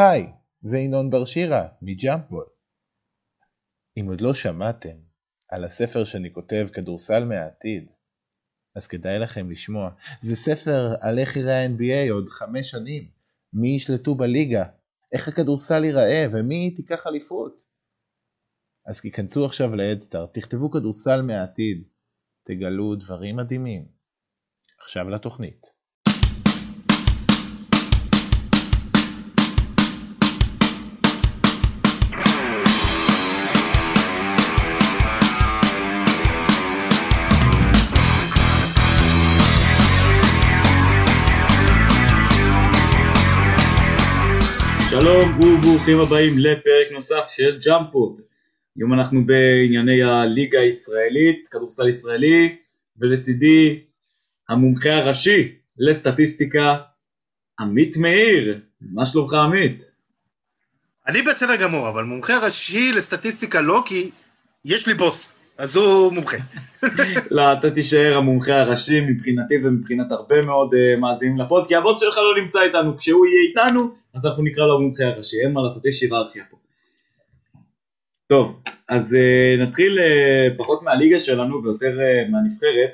היי, זה ינון בר שירה, מג'אמפבול. אם עוד לא שמעתם על הספר שאני כותב כדורסל מהעתיד, אז כדאי לכם לשמוע. זה ספר על איך יראה ה-NBA עוד חמש שנים, מי ישלטו בליגה, איך הכדורסל ייראה ומי תיקח אליפות. אז כיכנסו עכשיו להדסטארט, תכתבו כדורסל מהעתיד, תגלו דברים מדהימים. עכשיו לתוכנית. שלום וברוכים הבאים לפרק נוסף של ג'אמפוד. היום אנחנו בענייני הליגה הישראלית, כדורסל ישראלי, ולצידי המומחה הראשי לסטטיסטיקה, עמית מאיר. מה שלומך עמית? אני בסדר גמור, אבל מומחה ראשי לסטטיסטיקה לא, כי יש לי בוס, אז הוא מומחה. לא, אתה תישאר המומחה הראשי מבחינתי ומבחינת הרבה מאוד אה, מאזינים לפוד, כי הבוס שלך לא נמצא איתנו, כשהוא יהיה איתנו, אז אנחנו נקרא לו המומחה הראשי, אין מה לעשות, יש היררכיה פה. טוב, אז uh, נתחיל uh, פחות מהליגה שלנו ויותר uh, מהנבחרת.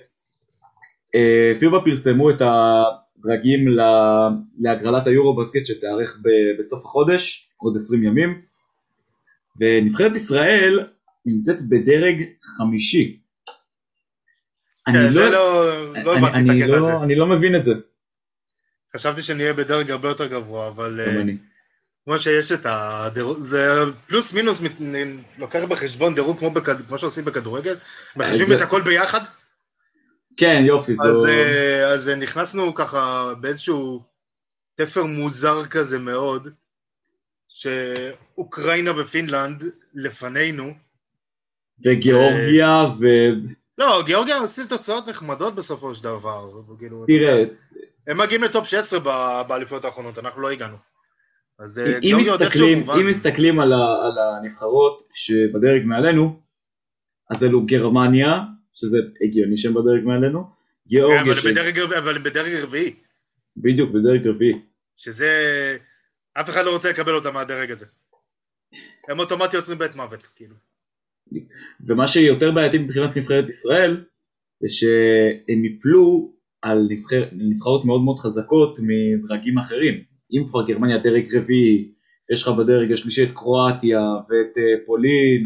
Uh, פיבה פרסמו את הדרגים לה, להגרלת היורו בסקט שתארך ב- בסוף החודש, עוד 20 ימים, ונבחרת ישראל נמצאת בדרג חמישי. כן, זה לא, לא אני. לא, אני לא מבין את זה. חשבתי שנהיה בדרג הרבה יותר גבוה, אבל אה. כמו שיש את הדירוג, זה פלוס מינוס לוקח בחשבון דירוג כמו, בכד... כמו שעושים בכדורגל, מחשבים את הכל ביחד, כן, יופי, אז, זו... אה, אז אה, נכנסנו ככה באיזשהו תפר מוזר כזה מאוד, שאוקראינה ופינלנד לפנינו, וגיאורגיה, ו... לא, גיאורגיה עושים תוצאות נחמדות בסופו של דבר, כאילו, תראה, הם מגיעים לטופ 16 ב- באליפויות האחרונות, אנחנו לא הגענו. אז אה, אם מסתכלים. אם מסתכלים על, ה, על הנבחרות שבדרג מעלינו, אז אלו גרמניה, שזה הגיוני שהם בדרג מעלינו, כן, גיאורגיה, אבל ש... בדרג אבל הם בדרג רביעי, בדיוק, בדרג רביעי. שזה... אף אחד לא רוצה לקבל אותם מהדרג הזה. הם אוטומטית יוצרים בית מוות, כאילו. ומה שיותר בעייתי מבחינת נבחרת ישראל, זה שהם יפלו על נבחר, נבחרות מאוד מאוד חזקות מדרגים אחרים. אם כבר גרמניה דרג רביעי, יש לך בדרג השלישי את קרואטיה ואת אה, פולין,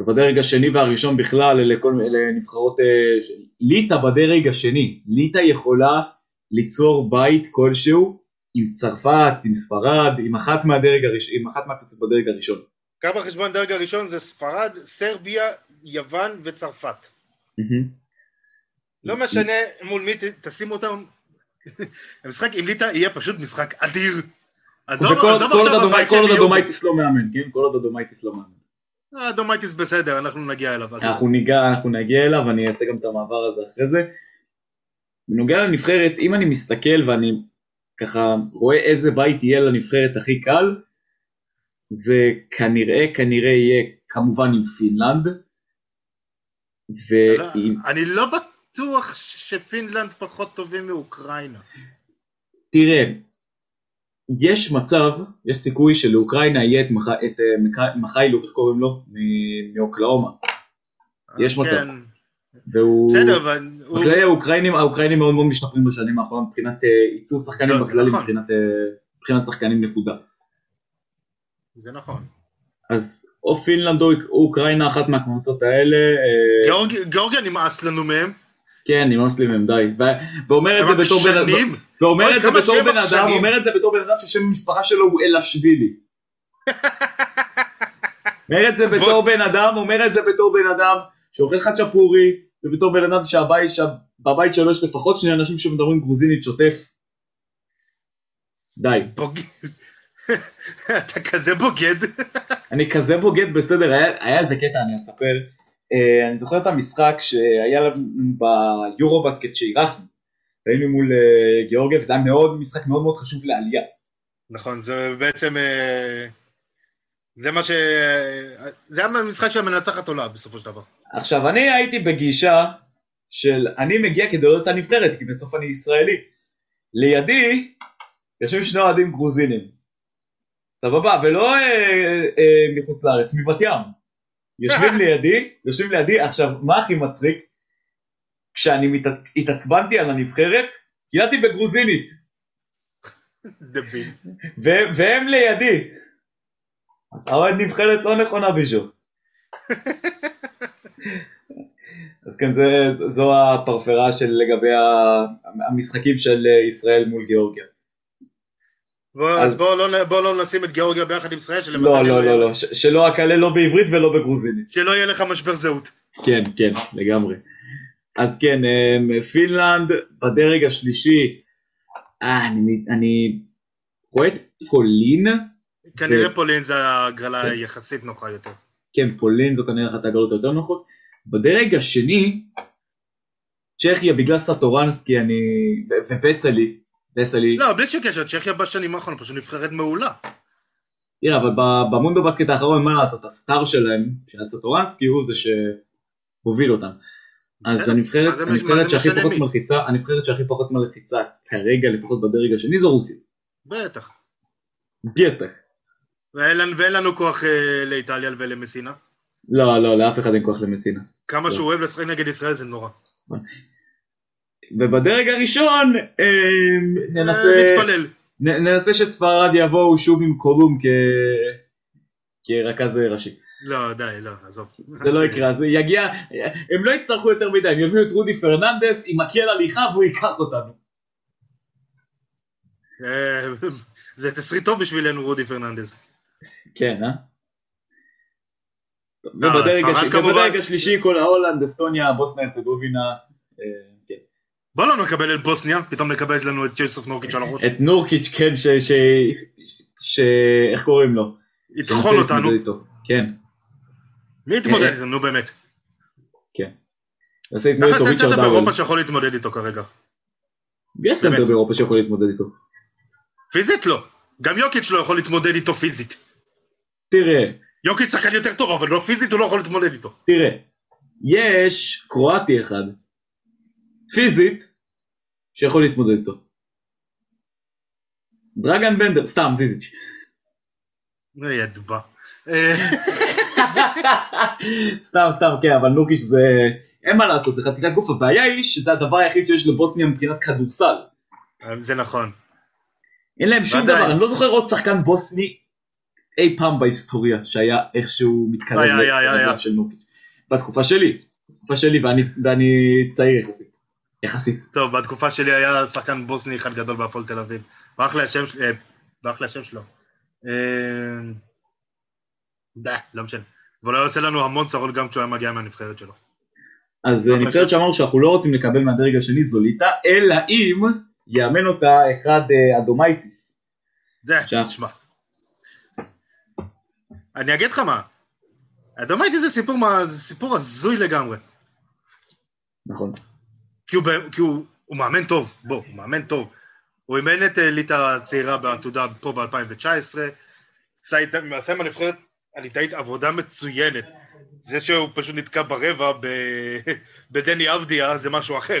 ובדרג השני והראשון בכלל אלה, כל, אלה נבחרות, אה. ליטא בדרג השני, ליטא יכולה ליצור בית כלשהו עם צרפת, עם ספרד, עם אחת מהדרג הראשון, עם אחת מהקבוצות בדרג הראשון. קח בחשבון דרג הראשון זה ספרד, סרביה, יוון וצרפת. מהמם. לא משנה מול מי ת- תשימו אותם, המשחק עם ליטא יהיה פשוט משחק אדיר. עזוב עכשיו הבית כל עוד. אדומייטיס לא מאמן, כן? כל עוד אדומייטיס לא מאמן. אדומייטיס בסדר, אנחנו נגיע אליו. אנחנו ניגע, אנחנו נגיע אליו, אני אעשה גם את המעבר הזה אחרי זה. בנוגע לנבחרת, אם אני מסתכל ואני ככה רואה איזה בית יהיה לנבחרת הכי קל, זה כנראה, כנראה יהיה כמובן עם פינלנד. ועם, אני לא בטוח שפינלנד פחות טובים מאוקראינה. תראה, יש מצב, יש סיכוי שלאוקראינה יהיה את, מח, את אה, מק- מיכאילו, איך קוראים לו? מ- מאוקלאומה. יש מצב. כן. והוא... בסדר, אבל... הוא- בכללי האוקראינים, האוקראינים מאוד מאוד משתפרים בשנים האחרונות מבחינת אה, ייצור שחקנים לא, בכללי, נכון. מבחינת, אה, שחקנים נקודה. זה נכון. אז או פינלנד או או אוקראינה, אחת מהקבוצות האלה, אה, גיאורגיה נמאס לנו מהם. כן, נמאס לי מהם די. ואומר את זה בתור בן אדם. ואומר את זה בתור בן אדם, עקשנים. אומר את זה בתור בן אדם ששם המשפחה שלו הוא אלאשווילי. אומר את זה בתור בן אדם, אומר את זה בתור בן אדם שאוכל חצ'פורי, ובתור בן אדם שבבית שלו יש לפחות שני אנשים שמדברים גרוזינית שוטף. די. אתה כזה בוגד. אני כזה בוגד בסדר, היה איזה קטע, אני אספר. Uh, אני זוכר את המשחק שהיה לנו ביורו בסקט שאירחנו. היינו מול uh, גיאורגיה וזה היה מאוד, משחק מאוד מאוד חשוב לעלייה. נכון, זה בעצם... אה, זה מה ש... זה המשחק של המנצחת עולה בסופו של דבר. עכשיו אני הייתי בגישה של אני מגיע כדי לראות את הנבחרת כי בסוף אני ישראלי. לידי יושבים שני אוהדים גרוזינים. סבבה, ולא אה, אה, מחוץ לארץ, מבת ים. יושבים לידי, יושבים לידי, עכשיו, מה הכי מצחיק? כשאני מת... התעצבנתי על הנבחרת, קיללתי בגרוזינית, דביל. ו- והם לידי. האוהד נבחרת לא נכונה בישו. אז כן, זה, זו הפרפרה של לגבי המשחקים של אה, ישראל מול גיאורגיה. בוא, אז- אז בואו לא, בוא לא נשים את גיאורגיה ביחד עם ישראל, לא, לא, אוהב. לא, לא, ש- שלא אקלל לא בעברית ולא בגרוזינית. שלא יהיה לך משבר זהות. כן, כן, לגמרי. אז כן, אמ, פינלנד בדרג השלישי, אה, אני, אני רואה את פולין, כנראה ו- פולין זה הגרלה כן. יחסית נוחה יותר. כן, פולין זו כנראה אחת ההגרלות היותר נוחות. בדרג השני, צ'כיה בגלל סטורנסקי, אני... ו- וווסלי, וסלי, לא, בלי שום קשר, צ'כיה בשנים האחרונות פשוט נבחרת מעולה. תראה, אבל במונדו בסקט האחרון, מה לעשות, ה star שלהם, שהיה סטורנסקי, הוא זה שהוביל אותם. אז. הנבחרת, זה הנבחרת זה שהכי פחות? מלחיצה, הנבחרת שהכי פחות מלחיצה כרגע, לפחות בדרג השני, זו רוסיה. בטח. בטח. ואין לנו, כוח אה, לאיטליה ולמסינה. לא, לא, לאף אחד אין כוח למסינה. כמה לא. שהוא אוהב לשחק נגד ישראל זה נורא. ובדרג הראשון, אה, ננסה, אה. נ- ננסה שספרד יבואו שוב עם קולום כ... כרכז ראשי. לא, די, לא, עזוב. זה לא יקרה, זה יגיע, הם לא יצטרכו יותר מדי, הם יביאו את רודי פרננדס עם מקל הליכה והוא ייקח אותנו. אה, זה תסריט טוב בשבילנו, רודי פרננדז. כן, אה? ובדרג כמובן. ובדרג השלישי כל ההולנד, אסטוניה, בוסנה הרצגובינה, אה, כן. בוא לא נקבל את בוסניה, פתאום נקבל לנו את יוסוף נורקיץ' על הראש. את נורקיץ', כן, ש... ש... ש... איך קוראים לו? יטחון אותנו. איתו. כן, מי יתמודד איתנו, נו באמת. כן. נעשה להתמודד ככה איתו ריצ'רד דאוול. באירופה שיכול להתמודד איתו כרגע. יש סנטר באמת. באירופה שיכול להתמודד איתו. פיזית לא. גם יוקיץ' לא יכול להתמודד איתו פיזית. תראה, יוקיץ' שחקן יותר טוב, אבל לא פיזית הוא לא יכול להתמודד איתו. תראה, יש קרואטי אחד, פיזית, שיכול להתמודד איתו. דרגן בנדר, סתם, זיזיץ'. זה ידוע. אה, סתם, סתם, כן, אבל נורקיש זה... אין מה לעשות, זה חתיכת גוף. הבעיה היא שזה הדבר היחיד שיש לבוסניה מבחינת כדורסל. זה נכון. אין להם שום. דבר, אני לא זוכר עוד שחקן בוסני אי פעם בהיסטוריה שהיה איכשהו מתקרב. של נורקיץ'. בתקופה שלי, בתקופה שלי, ואני, ואני צעיר יחסית. יחסית. טוב, בתקופה שלי היה שחקן בוסני אחד גדול בהפועל תל אביב. ברח לי השם של- אה, לי השם שלו. אה, דה, לא משנה. אבל הוא היה עושה לנו המון צרות גם כשהוא היה מגיע מהנבחרת שלו. אז אה, נבחרת. שאמרנו שאנחנו לא רוצים לקבל מהדרג השני זו ליטא, אלא אם יאמן אותה אחד אה, אדומייטיס. זה. תשמע. אני אגיד לך מה. אדומייטי זה סיפור מה- זה סיפור הזוי לגמרי. נכון. כי הוא, כי הוא, הוא מאמן טוב, בוא, הוא מאמן טוב. הוא אימן את אה, ליטא הצעירה בעתודה פה ב-2019, עשה עם הנבחרת הליטאית עבודה מצוינת. זה שהוא פשוט נתקע ברבע ב- בדני אבדיה זה משהו אחר.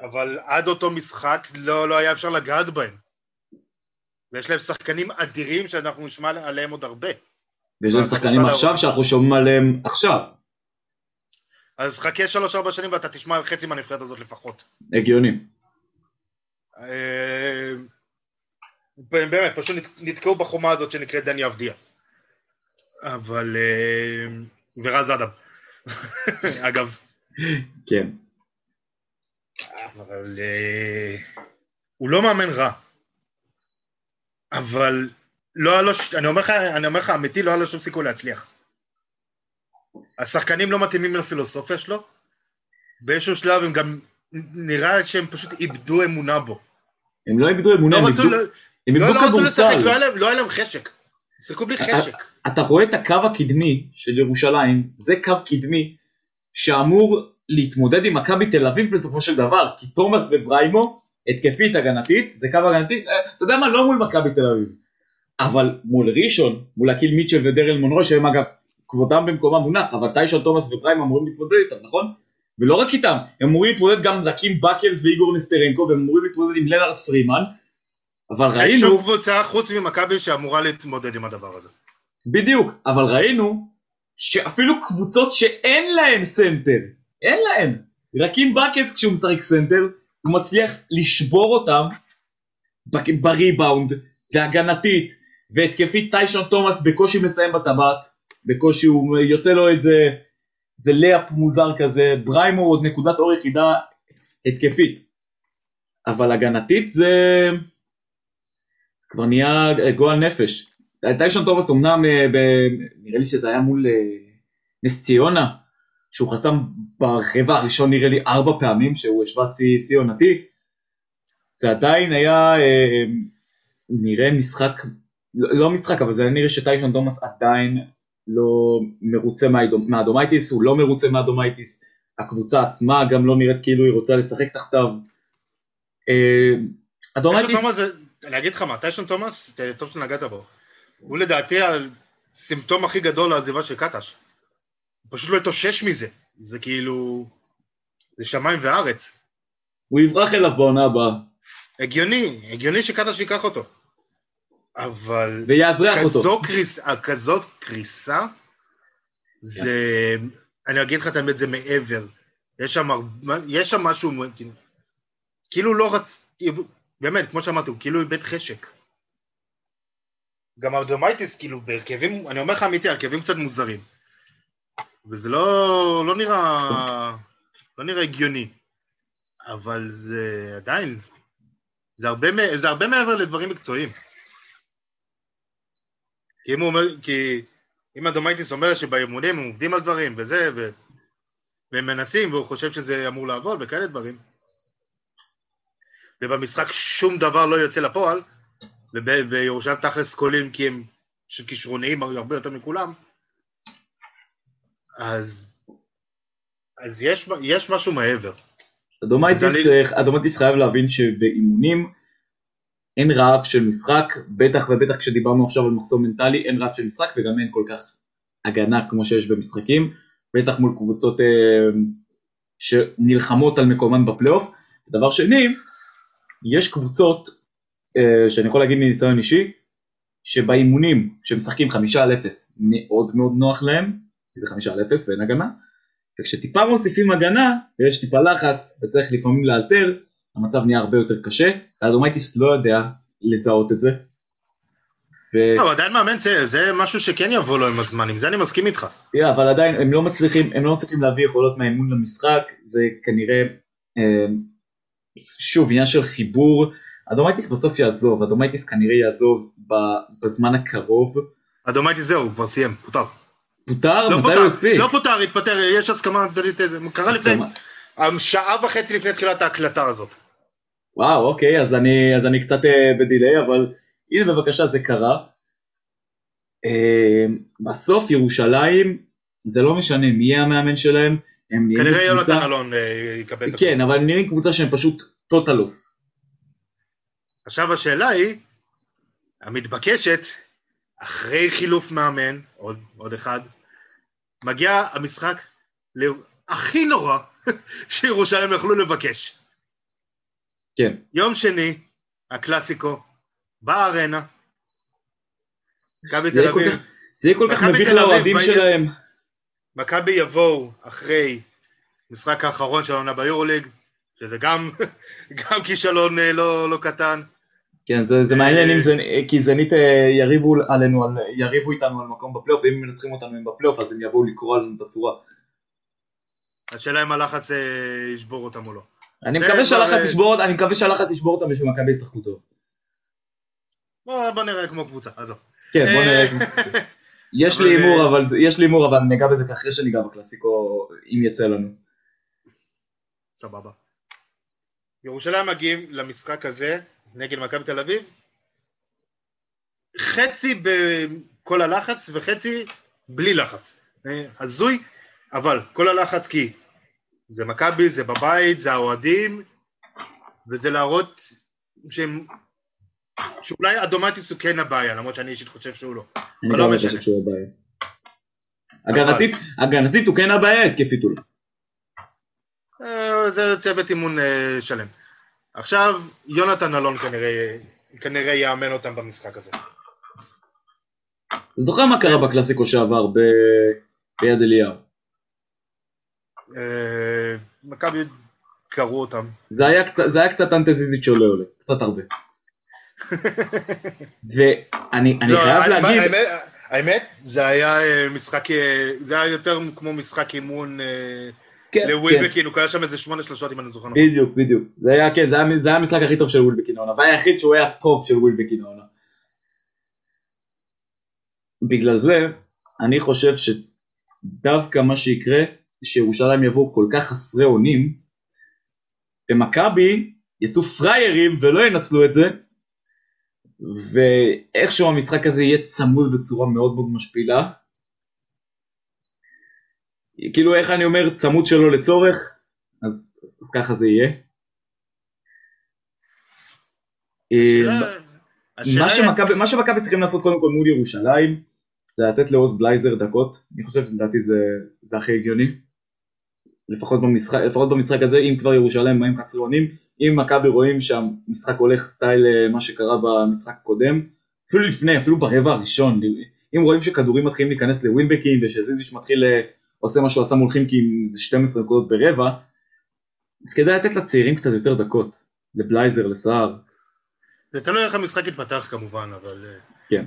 אבל עד אותו משחק לא, לא היה אפשר לגעת בהם. ויש להם שחקנים אדירים שאנחנו נשמע עליהם עוד הרבה. ויש להם שחקנים עכשיו. שאנחנו שומעים עליהם עכשיו. אז חכה שלוש-ארבע שנים ואתה תשמע על חצי מהנבחרת הזאת לפחות. הגיוני. אה, באמת, פשוט נת- נתקעו בחומה הזאת שנקראת דני אבדיה. אבל... אה, ורז אדם. אגב. כן. אבל... אה, הוא לא מאמן רע. אבל לא היה לו, אני אומר לך, אני אומר לך אמיתי, לא היה לו שום סיכוי להצליח. השחקנים לא מתאימים לפילוסופיה שלו. באיזשהו שלב הם גם, נראה שהם פשוט איבדו אמונה בו. הם לא איבדו אמונה, לא הם איבדו- לא, הם לא, איבדו לא רצו לשחק, כדורסל. לא היה להם- לא היה להם חשק. שיחקו בלי חשק. אתה רואה את הקו הקדמי של ירושלים, זה קו קדמי שאמור להתמודד עם מכבי תל אביב בסופו של דבר, כי תומאס ובריימו, התקפית הגנתית, זה קו הגנתי, אה, אתה יודע מה, לא מול מכבי תל אביב, אבל מול ראשון, מול אקיל מיטשל ודרל מונרו, שהם אגב, כבודם במקומם מונח, אבל טיישון תומאס ובריימו אמורים להתמודד איתם, נכון? ולא רק איתם, הם אמורים להתמודד גם עם רקים באקלס ואיגור נסטרנקו, והם אמורים להתמודד עם לנארד פרימן, אבל ראינו... אין שום קבוצה חוץ ממכבי שאמורה להתמודד עם הדבר הזה. בדיוק, אבל ראינו שאפילו קבוצות שאין להן סנטר, אין להן, רקים באקלס כשהוא משחק סנטר, הוא מצליח לשבור אותם בריבאונד, והגנתית, והתקפית טיישון תומאס בקושי מסיים בטבעת, בקושי הוא יוצא לו איזה, זה layup מוזר כזה, בריימו עוד נקודת אור יחידה התקפית, אבל הגנתית זה כבר נהיה גועל נפש. טיישון תומאס אמנם, אה, ב... נראה לי שזה היה מול אה, נס ציונה, שהוא חסם ברבע הראשון נראה לי ארבע פעמים שהוא השווה שיא עונתי, זה עדיין היה אה, נראה משחק, לא, לא משחק אבל זה נראה שטיישון תומאס עדיין לא מרוצה מהאדומייטיס, הוא לא מרוצה מהאדומייטיס, הקבוצה עצמה גם לא נראית כאילו היא רוצה לשחק תחתיו. אדומייטיס... אני אגיד לך מה, טיישון תומאס, טוב שנגעת בו, הוא לדעתי הסימפטום הכי גדול לעזיבה של קטש. הוא פשוט לא התאושש מזה, זה כאילו, זה שמיים וארץ. הוא יברח אליו בעונה הבאה. הגיוני, הגיוני שקטש ייקח אותו. אבל... ויאזרח אותו. קריס, כזאת קריסה, זה... אני אגיד לך את האמת, זה מעבר. יש שם, יש שם משהו, כאילו לא רצ... באמת, כמו שאמרתי, הוא כאילו איבד חשק. גם ארדומייטיס, כאילו, בהרכבים, אני אומר לך אמיתי, הרכבים קצת מוזרים. וזה לא, לא נראה, לא נראה הגיוני. אבל זה עדיין, זה הרבה, זה הרבה מעבר לדברים מקצועיים. כי אם הוא אומר, כי אם אדומייטיס אומר שבאימונים הם עובדים על דברים וזה, ו... והם מנסים והוא חושב שזה אמור לעבוד וכאלה דברים, ובמשחק שום דבר לא יוצא לפועל, ובירושלים תכלס קולעים כי הם כישרוניים הרבה יותר מכולם, אז, אז יש, יש משהו מעבר. אדומייטיס, אני... חייב להבין שבאימונים אין רעב של משחק, בטח ובטח כשדיברנו עכשיו על מחסום מנטלי, אין רעב של משחק וגם אין כל כך הגנה כמו שיש במשחקים, בטח מול קבוצות אה, שנלחמות על מקומן בפלייאוף. דבר שני, יש קבוצות uh, שאני יכול להגיד מניסיון אישי, שבאימונים, כשמשחקים חמישה על אפס, מאוד מאוד נוח להם, כי זה חמישה על אפס ואין הגנה, וכשטיפה מוסיפים הגנה, ויש טיפה לחץ, וצריך לפעמים לאלתר, המצב נהיה הרבה יותר קשה, והאדומייטיס לא יודע לזהות את זה. ו... לא, עדיין מאמן זה, זה משהו שכן יבוא לו עם הזמן, עם זה אני מסכים איתך. Yeah, אבל עדיין הם לא מצליחים, הם לא מצליחים להביא יכולות מהאימון למשחק, זה כנראה, אה, שוב, עניין של חיבור, אדומייטיס בסוף יעזוב, אדומייטיס כנראה יעזוב בזמן הקרוב. אדומייטיס זהו, הוא כבר סיים, פוטר. פוטר? לא מתי הוא הספיק? לא פוטר, התפטר, יש הסכמה צדדית איזה, קרה לפני, שעה וחצי לפני תחילת ההקלטה הזאת. וואו, אוקיי, אז אני, אז אני קצת אה, בדיליי, אבל הנה בבקשה זה קרה. אה, בסוף ירושלים, זה לא משנה מי יהיה המאמן שלהם, הם קבוצה... כנראה יונתן אלון אה, יקבל את הקבוצה. כן, אבל הם נהיים קבוצה שהם פשוט טוטלוס. עכשיו השאלה היא, המתבקשת, אחרי חילוף מאמן, עוד, עוד אחד, מגיע המשחק הכי נורא שירושלים יכלו לבקש. כן. יום שני, הקלאסיקו, בארנה, מכבי תל אביב. זה יהיה כל כך מביך לאוהדים שלהם. מכבי יבואו אחרי משחק האחרון של העונה ביורוליג, שזה גם, גם כישלון אה, לא, לא קטן. כן, זה, זה מעניין אם זה, כי זנית אה, יריבו עלינו, על, יריבו איתנו על מקום בפלייאוף, ואם הם מנצחים אותנו עם בפלייאוף אז הם יבואו לקרוא עלינו את הצורה. השאלה אם הלחץ אה, ישבור אותם או לא. אני מקווה שהלחץ ישבור, אני מקווה שהלחץ ישבור אותם ושמכבי ישחקו טוב. בוא, בוא נראה כמו קבוצה, עזוב. כן, בוא נראה כמו קבוצה. יש לי הימור, אבל יש לי הימור, אבל ניגע בזה אחרי שניגע בקלאסיקו, אם יצא לנו. סבבה. ירושלים מגיעים למשחק הזה נגד מכבי תל אביב, חצי בכל הלחץ וחצי בלי לחץ. הזוי, אבל כל הלחץ כי זה מכבי, זה בבית, זה האוהדים, וזה להראות שהם... שאולי אדומטיס הוא כן הבעיה, למרות שאני אישית חושב שהוא לא. אני לא חושב שהוא הבעיה. הגנתית, הגנתית הוא כן הבעיה, התקפית הוא לא. אה, זה צוות אימון אה, שלם. עכשיו, יונתן אלון כנראה כנראה יאמן אותם במשחק הזה. זוכר מה קרה בקלאסיקו שעבר ביד אליהו? אה, מכבי קראו אותם. זה היה קצת, זה היה קצת אנטזיזית שעולה עולה, קצת הרבה. ואני חייב להגיד... האמת, האמת, זה היה אה, משחק, אה, זה היה יותר כמו משחק אימון כן, לווילבקין, כן. הוא קרא שם איזה שמונה שלושות אם אני זוכר נכון. בדיוק, בדיוק. זה היה, כן, זה היה, זה היה המשחק הכי טוב של ווילבקין העונה, והיחיד שהוא היה טוב של ווילבקין העונה. בגלל זה, אני חושב שדווקא מה שיקרה, שירושלים יבואו כל כך חסרי אונים, ומכבי יצאו פריירים ולא ינצלו את זה, ואיכשהו המשחק הזה יהיה צמוד בצורה מאוד מאוד משפילה. כאילו איך אני אומר צמוד שלא לצורך, אז, אז, אז ככה זה יהיה. השאלה... מה שמכבי צריכים לעשות קודם כל מול ירושלים זה לתת לעוז בלייזר דקות, אני חושב שלדעתי זה, זה הכי הגיוני. לפחות במשחק, לפחות במשחק הזה, אם כבר ירושלים באים חסרי אונים, אם מכבי רואים שהמשחק הולך סטייל אה, מה שקרה במשחק הקודם, אפילו לפני, אפילו ברבע הראשון, אם רואים שכדורים מתחילים להיכנס לווילבקים ושזיזיש מתחיל אה, עושה מה שהוא עשה מול חימקי עם 12 נקודות ברבע, אז כדאי לתת לצעירים קצת יותר דקות, לבלייזר, לסער. זה תלוי איך המשחק יתפתח כמובן, אבל... אה, כן.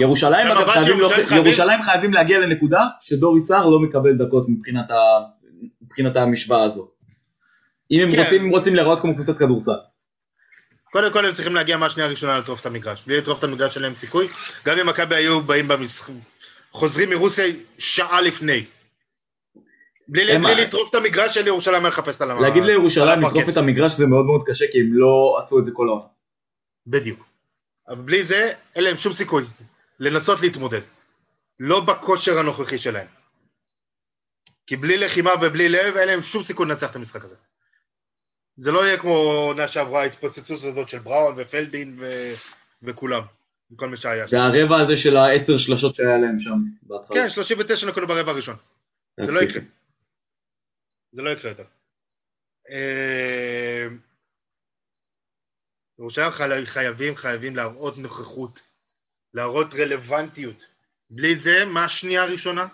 ירושלים, אגב, חייבים, לא, ירושלים חייבים להגיע לנקודה שדורי סער לא מקבל דקות מבחינת, ה, מבחינת המשוואה הזו. אם הם, כן. רוצים, הם רוצים להיראות כמו קבוצת כדורסל. קודם כל הם צריכים להגיע מהשנייה הראשונה לטרוף את המגרש. בלי לטרוף את המגרש שלהם סיכוי. גם אם מכבי היו באים במשחק, חוזרים מרוסיה שעה לפני. בלי, בלי לטרוף את המגרש של ירושלים, אין לחפש על המגרש. להגיד לירושלים לטרוף את המגרש זה מאוד מאוד קשה, כי הם לא עשו את זה כל העונה. בדיוק. אבל בלי זה, אין להם שום סיכוי לנסות להתמודד. לא בכושר הנוכחי שלהם. כי בלי לחימה ובלי לב, אין להם שום סיכוי לנצח את המשחק הזה. זה לא יהיה כמו עונה שעברה ההתפוצצות הזאת של בראון ופלדין ו... וכולם, וכל מי שהיה שם. והרבע הזה של העשר שלשות שהיה להם שם בהתחלה. כן, 39 נקודות ברבע הראשון. זה לא יקרה. זה לא יקרה יותר. אה, ירושלים חייבים, חייבים להראות נוכחות, להראות רלוונטיות. בלי זה, מה השנייה הראשונה?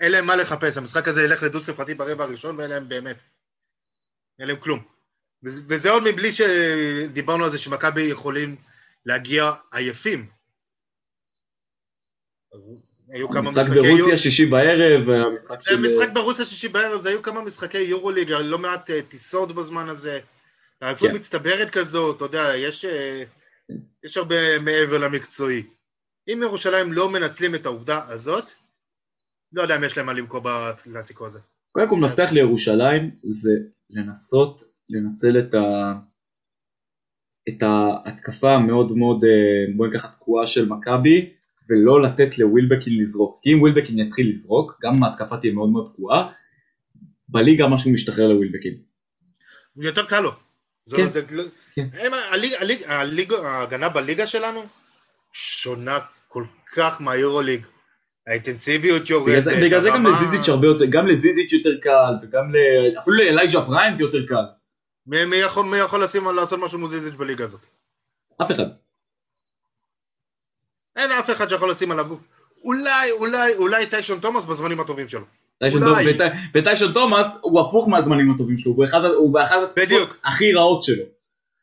אין להם מה לחפש, המשחק הזה ילך לדו ספרתי ברבע הראשון ואין להם באמת. אין להם כלום. וזה עוד מבלי שדיברנו על זה שמכבי יכולים להגיע עייפים. היו כמה משחקי... המשחק ברוסיה שישי בערב, המשחק של... משחק ברוסיה שישי בערב, זה היו כמה משחקי יורוליג, לא מעט אה, טיסות בזמן הזה. העייפות כן. מצטברת כזאת, אתה יודע, יש, אה, יש הרבה מעבר למקצועי. אם ירושלים לא מנצלים את העובדה הזאת, לא יודע אם יש להם מה למכור בקלאסיקו הזה. קודם כל מפתח לירושלים זה לנסות לנצל את, ה... את ההתקפה המאוד מאוד, אה, בואי ניקח תקועה של מכבי ולא לתת לווילבקין לזרוק. כי אם ווילבקין יתחיל לזרוק, גם ההתקפה תהיה מאוד מאוד תקועה, בליגה משהו משתחרר לווילבקין. יותר קל לו. כן. זה, כן. הם, הליג, הליג, הליג, ההגנה בליגה שלנו שונה כל כך מהיורוליג. האינטנסיביות יורדת. בגלל זה, בגלל זה גם לזיזיץ' הרבה יותר, גם לזיזיץ' יותר קל, וגם ל... אפילו לאלייז'ה בריינט יותר קל. מי, מי יכול, מי יכול לשים, לעשות משהו מול זיזיץ' בליגה הזאת? אף אחד. אין אף אחד שיכול לשים עליו גוף. אולי, אולי, אולי טיישון תומאס בזמנים הטובים שלו. וטיישון תומאס הוא הפוך מהזמנים הטובים שלו, הוא באחד התקופות הכי רעות שלו.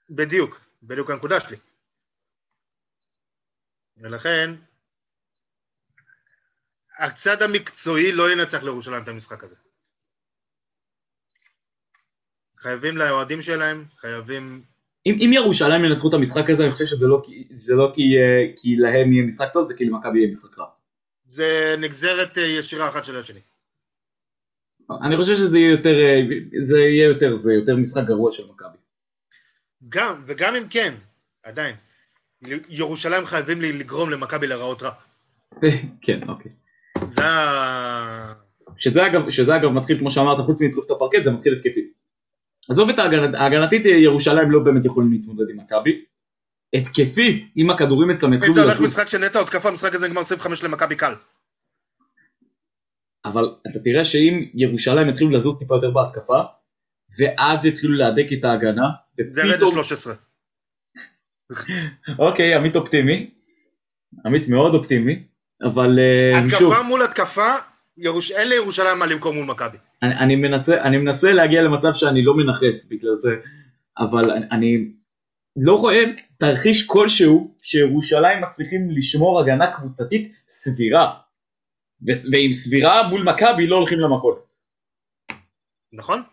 בדיוק, בדיוק הנקודה שלי. ולכן, הצד המקצועי לא ינצח לירושלים את המשחק הזה. חייבים לאוהדים שלהם, חייבים... אם, אם ירושלים ינצחו את המשחק הזה, אני חושב שזה לא, זה לא כי, כי להם יהיה משחק טוב, זה כי למכבי יהיה משחק רע. זה נגזרת אה, ישירה אחת של השני. אני חושב שזה יהיה יותר, אה, זה יהיה יותר, זה יותר משחק גרוע של מכבי. גם, וגם אם כן, עדיין, ירושלים חייבים לגרום למכבי להיראות רע. כן, אוקיי. זה ה... שזה אגב, שזה אגב מתחיל, כמו שאמרת, חוץ מלטרוף את הפרקט, זה מתחיל התקפית. עזוב את ההגנתית, ירושלים לא באמת יכולים להתמודד עם מכבי. התקפית, אם הכדורים יתחילו לזוז... אם זה הולך משחק של נטע התקפה, המשחק הזה נגמר 25 למכבי קל. אבל אתה תראה שאם ירושלים יתחילו לזוז טיפה יותר בהתקפה, ואז התחילו להדק את ההגנה. זה רדע 13. אוקיי, עמית אופטימי. עמית מאוד אופטימי, אבל אה, התקפה שוב... מול התקפה. אין לירושלים מה למכור מול מכבי. אני, אני, מנסה, אני מנסה להגיע למצב שאני לא מנכס בגלל זה, אבל אני, אני לא רואה תרחיש כלשהו שירושלים מצליחים לשמור הגנה קבוצתית סבירה. ועם סבירה מול מכבי לא הולכים למכות. נכון.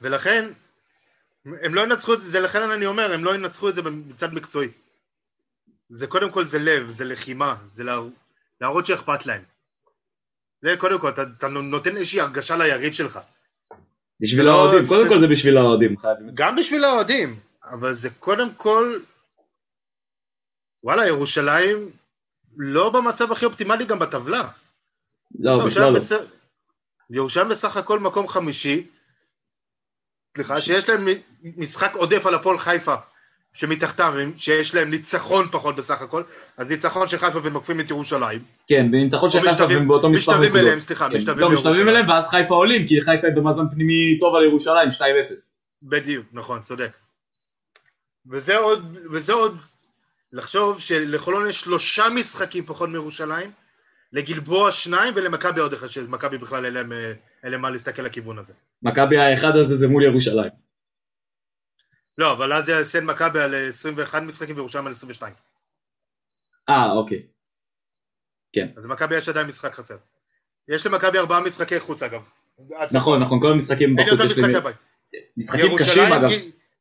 ולכן, הם לא ינצחו את זה, לכן אני אומר, הם לא ינצחו את זה מצד מקצועי. זה קודם כל זה לב, זה לחימה, זה להראות שאכפת להם. זה קודם כל, אתה, אתה נותן איזושהי הרגשה ליריב שלך. בשביל לא האוהדים, ש... קודם כל זה בשביל האוהדים. גם בשביל האוהדים, אבל זה קודם כל, וואלה, ירושלים לא במצב הכי אופטימלי גם בטבלה. לא, בכלל לא. ירושלים בסך הכל מקום חמישי, סליחה, שיש להם משחק עודף על הפועל חיפה, שמתחתם, שיש להם ניצחון פחות בסך הכל, אז ניצחון של חיפה והם עוקפים את ירושלים. כן, וניצחון של חיפה והם באותו מספר נקודות. משתווים אליהם, סליחה, כן. משתווים לא, משתווים אליהם ואז חיפה עולים, כי חיפה במאזן פנימי טוב על ירושלים, 2-0. בדיוק, נכון, צודק. וזה עוד, וזה עוד, לחשוב שלחולון יש שלושה משחקים פחות מירושלים, לגלבוע שניים ולמכבי עוד אחד, שמכבי בכלל אין להם, אין להם מה להסתכל לכיוון הזה. מכבי האחד הזה זה מול ירושלים. לא, אבל אז יעשה מכבי על 21 משחקים וירושלים על 22. אה, אוקיי. כן. אז מכבי יש עדיין משחק חסר. יש למכבי ארבעה משחקי חוץ אגב. נכון, נכון, כל המשחקים בחוץ יש לי... משחקים קשים אגב.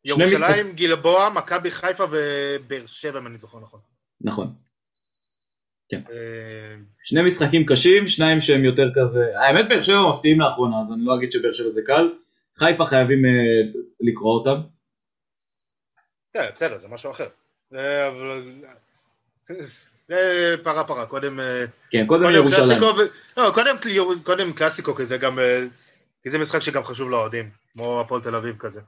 ירושלים, גלבוע, מכבי חיפה ובאר שבע אם אני זוכר נכון. נכון. כן. אה, שני משחקים קשים, שניים שהם יותר כזה, האמת באר שבע מפתיעים לאחרונה, אז אני לא אגיד שבאר שבע זה קל. חיפה חייבים אה, לקרוא אותם. כן, בסדר, זה משהו אחר. זה פרה פרה, קודם... אה, כן, קודם ירושלים. לא, קודם קלאסיקו כזה גם, כי זה משחק שגם חשוב לאוהדים, כמו הפועל תל אביב כזה.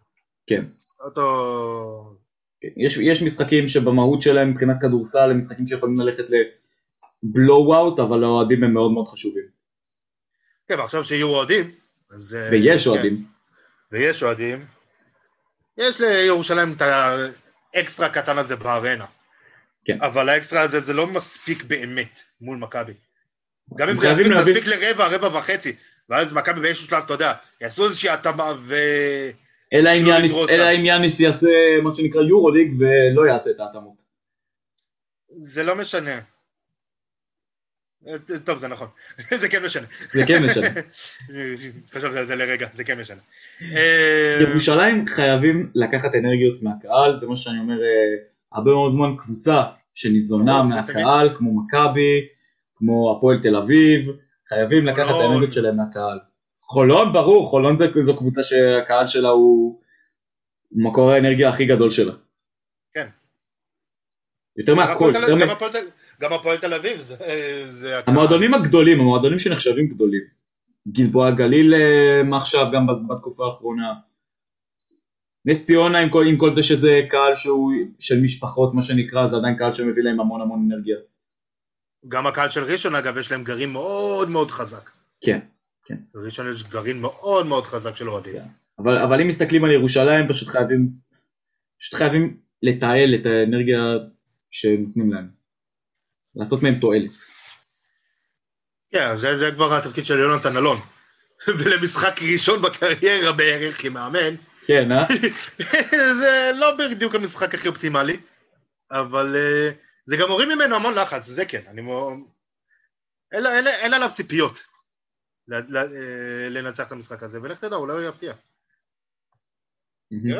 כן. אותו... כן, יש, יש משחקים שבמהות שלהם מבחינת כדורסל הם משחקים שיכולים ללכת ל blowout, אבל האוהדים הם מאוד מאוד חשובים. כן, ועכשיו שיהיו אוהדים, אז... אה, ויש כן. אוהדים. ויש אוהדים. יש לירושלים את האקסטרה הקטן הזה בארנה. כן. אבל האקסטרה הזה זה לא מספיק באמת מול מכבי. גם אם זה יספיק. זה יספיק לרבע, רבע וחצי. ואז מכבי באיזשהו שלב, אתה יודע, יעשו איזושהי התאמה ו... אלא אם יאניס יעשה מה שנקרא יורו ליג ולא יעשה את ההתאמות. זה לא משנה. טוב, זה נכון. זה כן משנה. זה כן משנה. חשבתי על זה לרגע, זה כן משנה. ירושלים חייבים לקחת אנרגיות מהקהל, זה מה שאני אומר, אה, הרבה מאוד זמן קבוצה שניזונה מהקהל, כמו מכבי, כמו הפועל תל אביב, חייבים לקחת את האנרגיות שלהם מהקהל. חולון ברור, חולון זה, זו קבוצה שהקהל שלה הוא מקור האנרגיה הכי גדול שלה. כן. יותר מהכל. גם הפועל תל אביב זה... זה המועדונים הגדולים, המועדונים שנחשבים גדולים. גלבוע גליל אה, מה עכשיו גם בתקופה האחרונה. נס ציונה עם כל, עם כל זה שזה קהל שהוא של משפחות מה שנקרא, זה עדיין קהל שמביא להם המון המון אנרגיה. גם הקהל של ראשון אגב יש להם גרעין מאוד מאוד חזק. כן. כן. בראשון יש גרעין מאוד מאוד חזק של אוהדים. כן. אבל, אבל אם מסתכלים על ירושלים פשוט חייבים, פשוט חייבים לתעל את האנרגיה שנותנים להם. לעשות מהם תועלת. כן, זה, זה כבר התפקיד של יונתן אלון. ולמשחק ראשון בקריירה בערך כמאמן. כן, אה? זה לא בדיוק המשחק הכי אופטימלי, אבל uh, זה גם מוריד ממנו המון לחץ, זה כן, אני... אין, אין, אין עליו ציפיות. אה, לנצח את המשחק הזה, ולך תדע, אולי הוא יפתיע.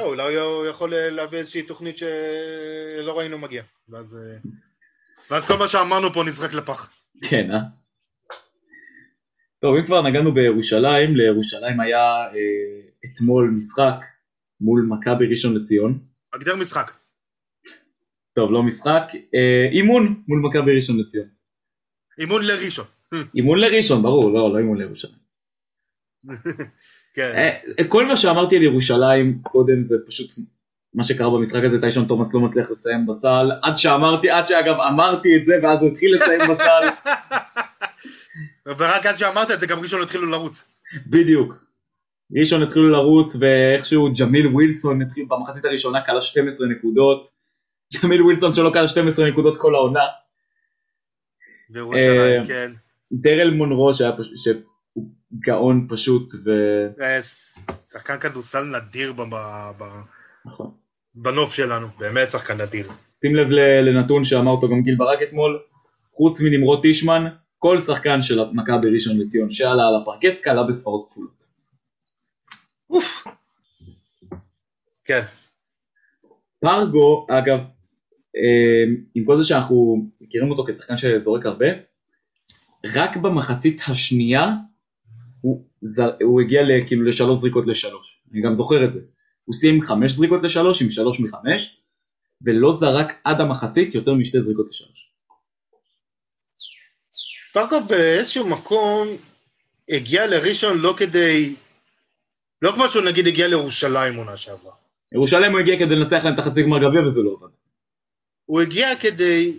אולי הוא יכול אה, להביא איזושהי תוכנית שלא ראינו מגיע. ואז, אה, ואז כל מה שאמרנו פה נזרק לפח. כן, אה? טוב, אם כבר נגענו בירושלים, לירושלים היה אה, אתמול משחק מול מכבי ראשון לציון. מגדיר משחק. טוב, לא משחק, אה, אימון מול מכבי ראשון לציון. אימון לראשון. אימון לראשון, ברור, לא, לא אימון לירושלים. כן. אה, כל מה שאמרתי על ירושלים קודם זה פשוט מה שקרה במשחק הזה, טיישון תומאס לא מצליח לסיים בסל, עד שאמרתי, עד שאגב אמרתי את זה ואז הוא התחיל לסיים בסל. ורק אז שאמרת את זה גם ראשון התחילו לרוץ. בדיוק. ראשון התחילו לרוץ ואיכשהו ג'מיל ווילסון התחיל במחצית הראשונה קלה 12 נקודות. ג'מיל ווילסון שלא קלה 12 נקודות כל העונה. וירושלים, כן. דרל מונרו שהיה פשוט, גאון פשוט ו... אה, שחקן כדורסל נדיר ב- נכון. בנוף שלנו, באמת שחקן נדיר. שים לב לנתון שאמר אותו גם גיל ברק אתמול, חוץ מנמרוד טישמן, כל שחקן של מכבי ראשון לציון שעלה על הפרקט קלה בספרות כפולות. אוף. כן, פרגו, אגב, אה, עם כל זה שאנחנו מכירים אותו כשחקן שזורק הרבה, רק במחצית השנייה הוא, הוא הגיע ל- כאילו לשלוש זריקות לשלוש, אני גם זוכר את זה. הוא סיים חמש זריקות לשלוש עם שלוש מחמש, ולא זרק עד המחצית יותר משתי זריקות לשלוש. פרגו באיזשהו מקום הגיע לראשון לא כדי, לא כמו שהוא נגיד הגיע לירושלים עונה שעברה. ירושלים הוא הגיע כדי לנצח להם את החצי גמר גביע וזה לא עבד. הוא הגיע כדי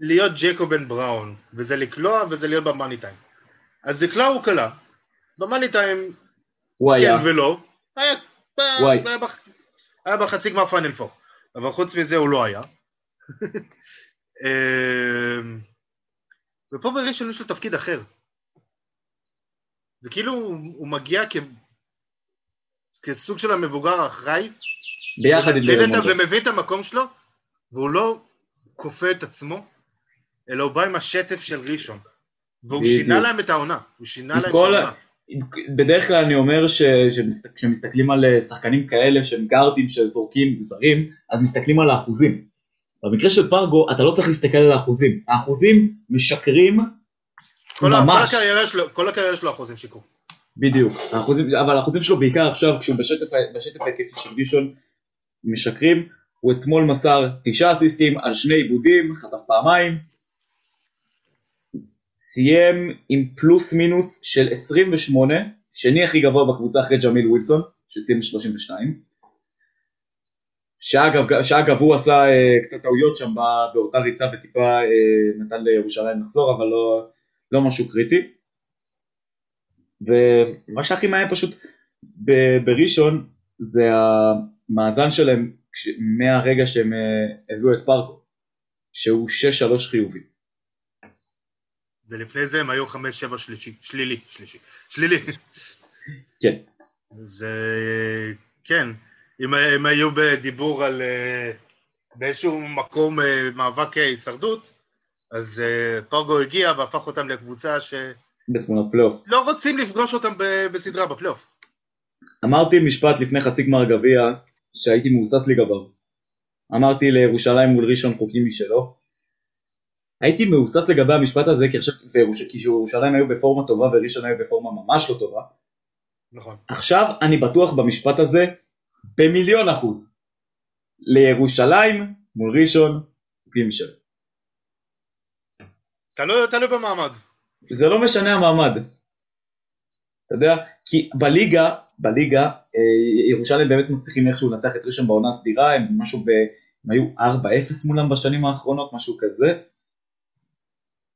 להיות ג'קובן בראון, וזה לקלוע וזה להיות במאני טיים. אז לקלוע הוא קלע, במאני טיים כן היה, ולא, היה, וואי. היה, בח, היה בחצי גמר פיינל פור, אבל חוץ מזה הוא לא היה. אמ, ופה בראשון יש לו תפקיד אחר. זה כאילו הוא, מגיע כ... כסוג של המבוגר האחראי, ביחד עם ומבין דרל את המקום שלו, והוא לא כופה את עצמו, אלא הוא בא עם השטף של ראשון. והוא. שינה להם את העונה, הוא שינה להם את העונה. בדרך כלל אני אומר ש- שמסת- כשמסתכלים על אה, שחקנים כאלה שהם גארדים שזורקים זרים, אז מסתכלים על האחוזים. במקרה של פרגו אתה לא צריך להסתכל על האחוזים, האחוזים משקרים כל ה- כל ממש. הקריירה שלו, כל הקריירה שלו אחוזים שיקרו. בדיוק, האחוזים, אבל האחוזים שלו בעיקר עכשיו כשהוא בשטף, בשטף ההיקפי של ראשון משקרים, הוא אתמול מסר תשעה אסיסטים על שני עיבודים, חטף פעמיים, סיים עם פלוס מינוס של 28, שני הכי גבוה בקבוצה אחרי ג'מיל ווילסון, שסיים 32. שאגב, שאגב הוא עשה אה, קצת טעויות שם באותה ריצה וטיפה אה, נתן לירושלים לחזור, אבל לא, לא משהו קריטי. ומה שהכי מעניין פשוט ב- בראשון זה המאזן שלהם מהרגע שהם אה, הביאו את פרקו, שהוא 6-3 חיובי. ולפני זה הם היו 5-7 שלישי, שלילי, שלישי, שלילי. כן. זה, כן, אם הם היו בדיבור על אה, באיזשהו מקום אה, מאבק אה, הישרדות, אז אה, פרגו הגיע והפך אותם לקבוצה שלא בתמונת פלייאוף. רוצים לפגוש אותם בסדרה בפלייאוף. אמרתי משפט לפני חצי גמר גביע שהייתי מבוסס לגביו. אמרתי לירושלים מול ראשון חוקים משלו. הייתי מבוסס לגבי המשפט הזה כי עכשיו, וירוש- כי ירושלים היו בפורמה טובה וראשון היו בפורמה ממש לא טובה. נכון. עכשיו אני בטוח במשפט הזה במיליון אחוז. לירושלים מול ראשון חוקים משלו. תלוי תלוי במעמד. זה לא משנה המעמד. אתה יודע, כי בליגה, בליגה, אה, ירושלים באמת מצליחים איכשהו לנצח את ראשון בעונה הסדירה, הם משהו ב... הם היו 4-0 מולם בשנים האחרונות, משהו כזה.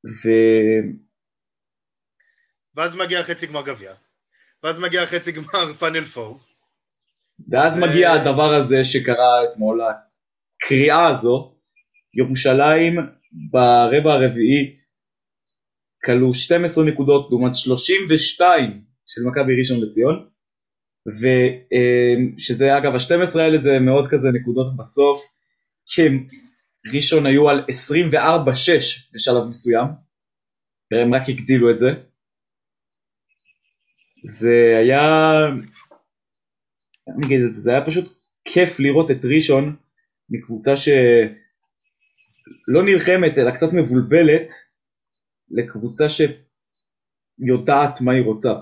ו... ואז מגיע חצי גמר גביע. ואז מגיע חצי גמר פאנל פור. ואז ו- מגיע הדבר הזה שקרה אתמול, הקריאה הזו, ירושלים ברבע הרביעי כלו 12 נקודות לעומת 32 של מכבי ראשון לציון, ושזה אגב ה-12 האלה זה מאוד כזה נקודות בסוף, כי ראשון היו על 24-6 בשלב מסוים, הם רק הגדילו את זה. זה היה, אני אגיד את זה, זה היה פשוט כיף לראות את ראשון מקבוצה שלא נלחמת אלא קצת מבולבלת לקבוצה שיודעת מה היא רוצה,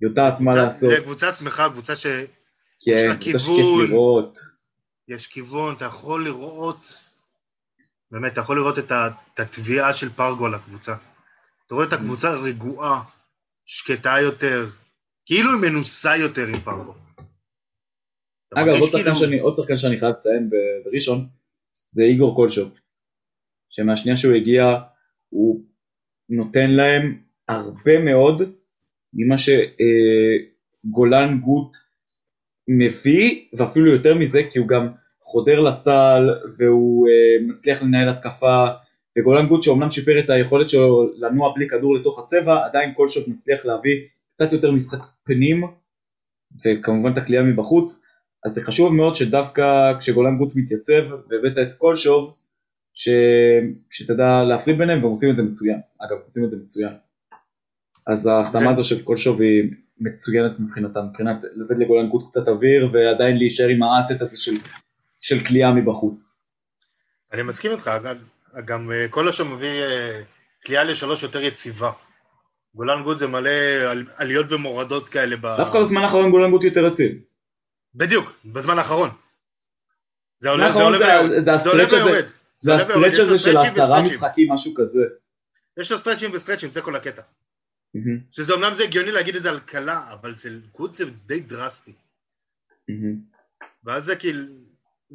יודעת מה קבוצה- לעשות, זה קבוצה שמחה, קבוצה שיש כן, לה קבוצה כיוון. לראות, כיוון, אתה יכול לראות, באמת, אתה יכול לראות את התביעה של פרגו על הקבוצה. אתה רואה את הקבוצה רגועה, שקטה יותר, כאילו היא מנוסה יותר עם פרגו. אגב עוד שחקן כאילו- שאני- עוד שחקן שאני חייב לציין בראשון זה איגור קולשוב, שמהשנייה שהוא הגיע הוא נותן להם הרבה מאוד ממה שגולן גוט מביא, ואפילו יותר מזה, כי הוא גם חודר לסל, והוא uh, מצליח לנהל התקפה, וגולן גוט שאומנם שיפר את היכולת שלו לנוע בלי כדור לתוך הצבע, עדיין כל שוט מצליח להביא קצת יותר משחק פנים, וכמובן את הכלייה מבחוץ, אז זה חשוב מאוד שדווקא כשגולן גוט מתייצב, והבאת את כל שוב, ש... שתדע להפריד ביניהם, והם עושים את זה מצוין. אגב, עושים את זה מצוין. אז ההחתמה הזו של כל שוב היא מצוינת מבחינתם, מבחינת לתת לגולן גוט קצת אוויר, ועדיין להישאר עם האסט הזה של, של כליאה מבחוץ. אני מסכים איתך, גם אה, כל השם מביא קליעה אה, לשלוש יותר יציבה. גולן גוט זה מלא עליות ומורדות כאלה. דווקא בזמן האחרון גולן גוט יותר רציף. בדיוק, בזמן האחרון. זה עולה ויורד. זה ה stretch הזה של עשרה משחקים, משהו כזה. יש לו סטרצ'ים וסטרצ'ים, זה כל הקטע. שזה אמנם זה הגיוני להגיד את זה על קלע, אבל זה גוט זה די דרסטי. ואז זה כאילו,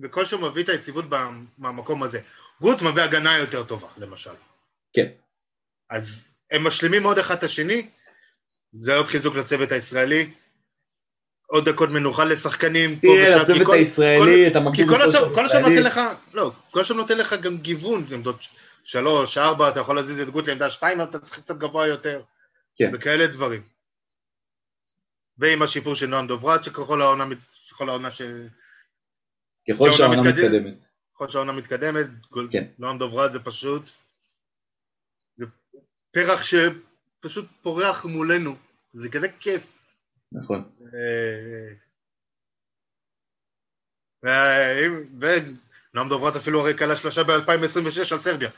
וכל שהוא מביא את היציבות מהמקום הזה. גוט מביא הגנה יותר טובה, למשל. כן. אז הם משלימים עוד אחד את השני, זה עוד חיזוק לצוות הישראלי. עוד דקות מנוחה לשחקנים פה ושם. תראה, הצוות הישראלי, אתה מגדיל את השם כל השם נותן לך, לא, כל השם נותן לך גם גיוון, עמדות שלוש, ארבע, אתה יכול להזיז את גוט לעמדה שתיים, אתה צריך קצת גבוה יותר. כן. וכאלה דברים. ועם השיפור של נועם דוברת, שככל העונה, ככל העונה ש... ככל שהעונה מתקדמת. ככל שהעונה מתקדמת, כן. נועם דוברת זה פשוט... זה פרח שפשוט פורח מולנו, זה כזה כיף. נכון. ונועם דוברת אפילו הרי כלה שלושה ב-2026 על סרביה.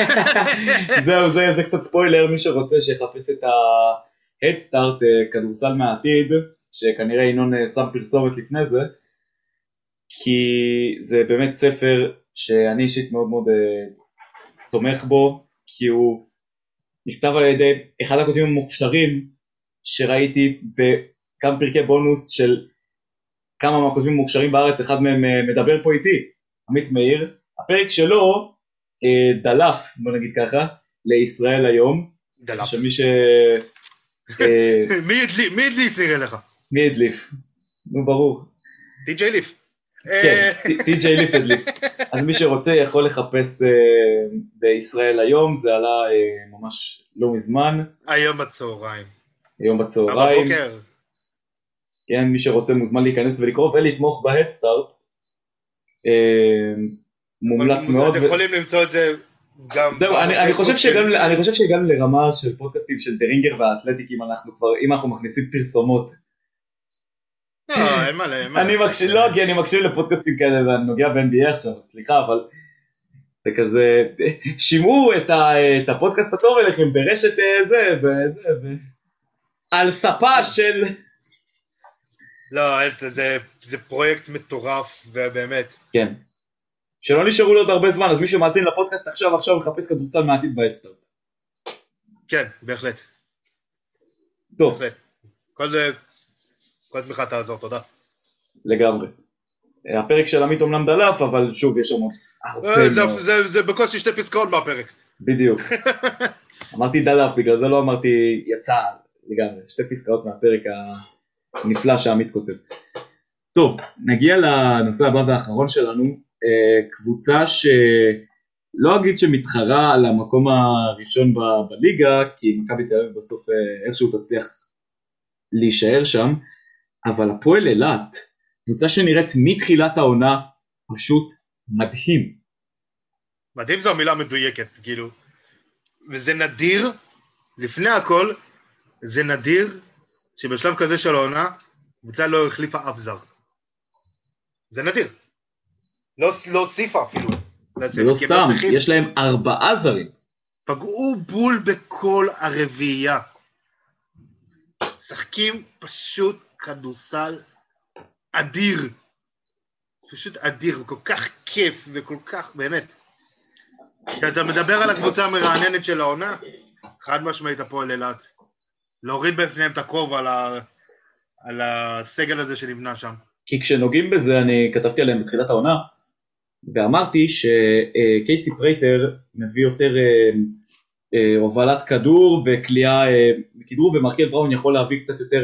זהו, זה, זה קצת ספוילר, מי שרוצה שיחפש את ה-Head Start אה, כדורסל מהעתיד, שכנראה ינון אה, שם פרסומת לפני זה, כי זה באמת ספר שאני אישית מאוד מאוד uh, תומך בו, כי הוא נכתב על ידי אחד הכותבים המוכשרים שראיתי, וגם פרקי בונוס של כמה מהכותבים המוכשרים בארץ, אחד מהם uh, מדבר פה איתי, עמית מאיר, הפרק שלו uh, דלף, בוא נגיד ככה, לישראל היום. דלף. שמי ש... מי הדליף נראה לך? מי הדליף? נו ברור. טי.ג'יי ליף. כן, טי.ג'יי ליף הדליף. אז מי שרוצה יכול לחפש בישראל היום, זה עלה ממש לא מזמן. היום בצהריים. היום בצהריים. בבוקר. כן, מי שרוצה מוזמן להיכנס ולקרוא ולתמוך בהדסטארט. מומלץ מאוד. אתם יכולים למצוא את זה גם... זהו, אני חושב שהגענו לרמה של פודקאסטים של דרינגר והאתלטיקים, אנחנו כבר, אם אנחנו מכניסים פרסומות. לא, אין מה. אני מקשיב, לא, כי אני מקשיב לפודקאסטים כאלה ואני נוגע ב-NBA עכשיו, סליחה, אבל זה כזה, שימעו את הפודקאסט הטוב אליכם ברשת אה, זה, וזה, על ספה של... לא, זה פרויקט מטורף, ובאמת. כן. שלא נשארו לו עוד הרבה זמן, אז מי שמאזין לפודקאסט עכשיו, עכשיו מחפש כדורסל מעתיד באדסטארט. כן, בהחלט. טוב. בהחלט. כל, כל תמיכה תעזור, תודה. לגמרי. הפרק של עמית אומנם דלף, אבל שוב, יש שם הרבה מאוד. זה, בקושי שתי פסקאות מהפרק. בדיוק. אמרתי דלף, בגלל זה לא אמרתי יצא לגמרי. שתי פסקאות מהפרק הנפלא שעמית כותב. טוב, נגיע לנושא הבא והאחרון שלנו, קבוצה שלא אגיד שמתחרה על המקום הראשון ב- בליגה, כי מכבי תל אביב בסוף איכשהו תצליח להישאר שם, אבל הפועל אילת, קבוצה שנראית מתחילת העונה פשוט מדהים. מדהים זו המילה מדויקת, כאילו, וזה נדיר, לפני הכל, זה נדיר שבשלב כזה של העונה, קבוצה לא החליפה אף זר. זה נדיר. לא, לא הוסיפה אפילו. זה לא סתם, צריכים... יש להם ארבעה זרים. פגעו בול בכל הרביעייה. משחקים פשוט כדורסל אדיר. פשוט אדיר, כל כך כיף וכל כך, באמת. כשאתה מדבר על הקבוצה המרעננת של העונה, חד משמעית הפועל אילת. להוריד בפניהם את הכובע על, ה... על הסגל הזה שנבנה שם. כי כשנוגעים בזה, אני כתבתי עליהם בתחילת העונה, ואמרתי שקייסי פרייטר מביא יותר אה, אה, הובלת כדור וקליעה מכדרור, אה, ומרקל בראון יכול להביא קצת יותר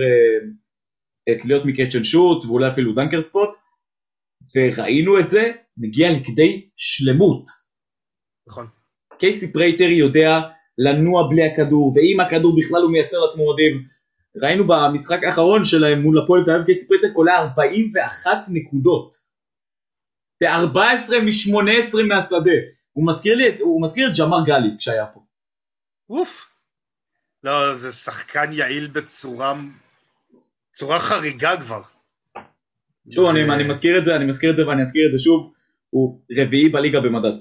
קליעות מ catch and shoot ואולי אפילו dunker spot, וראינו את זה מגיע לכדי שלמות. נכון. קייסי פרייטר יודע לנוע בלי הכדור, ועם הכדור בכלל הוא מייצר לעצמו אוהדים. ראינו במשחק האחרון שלהם מול הפועל תל אביב קייסי פרייטר קולע 41 נקודות. ב-14 מ-18 מהשדה. הוא מזכיר לי, הוא מזכיר את ג'מר גלי כשהיה פה. אוף. לא, זה שחקן יעיל בצורה, צורה חריגה כבר. שוב. אני, אני מזכיר את זה, אני מזכיר את זה ואני אזכיר את זה שוב, הוא רביעי בליגה במדד.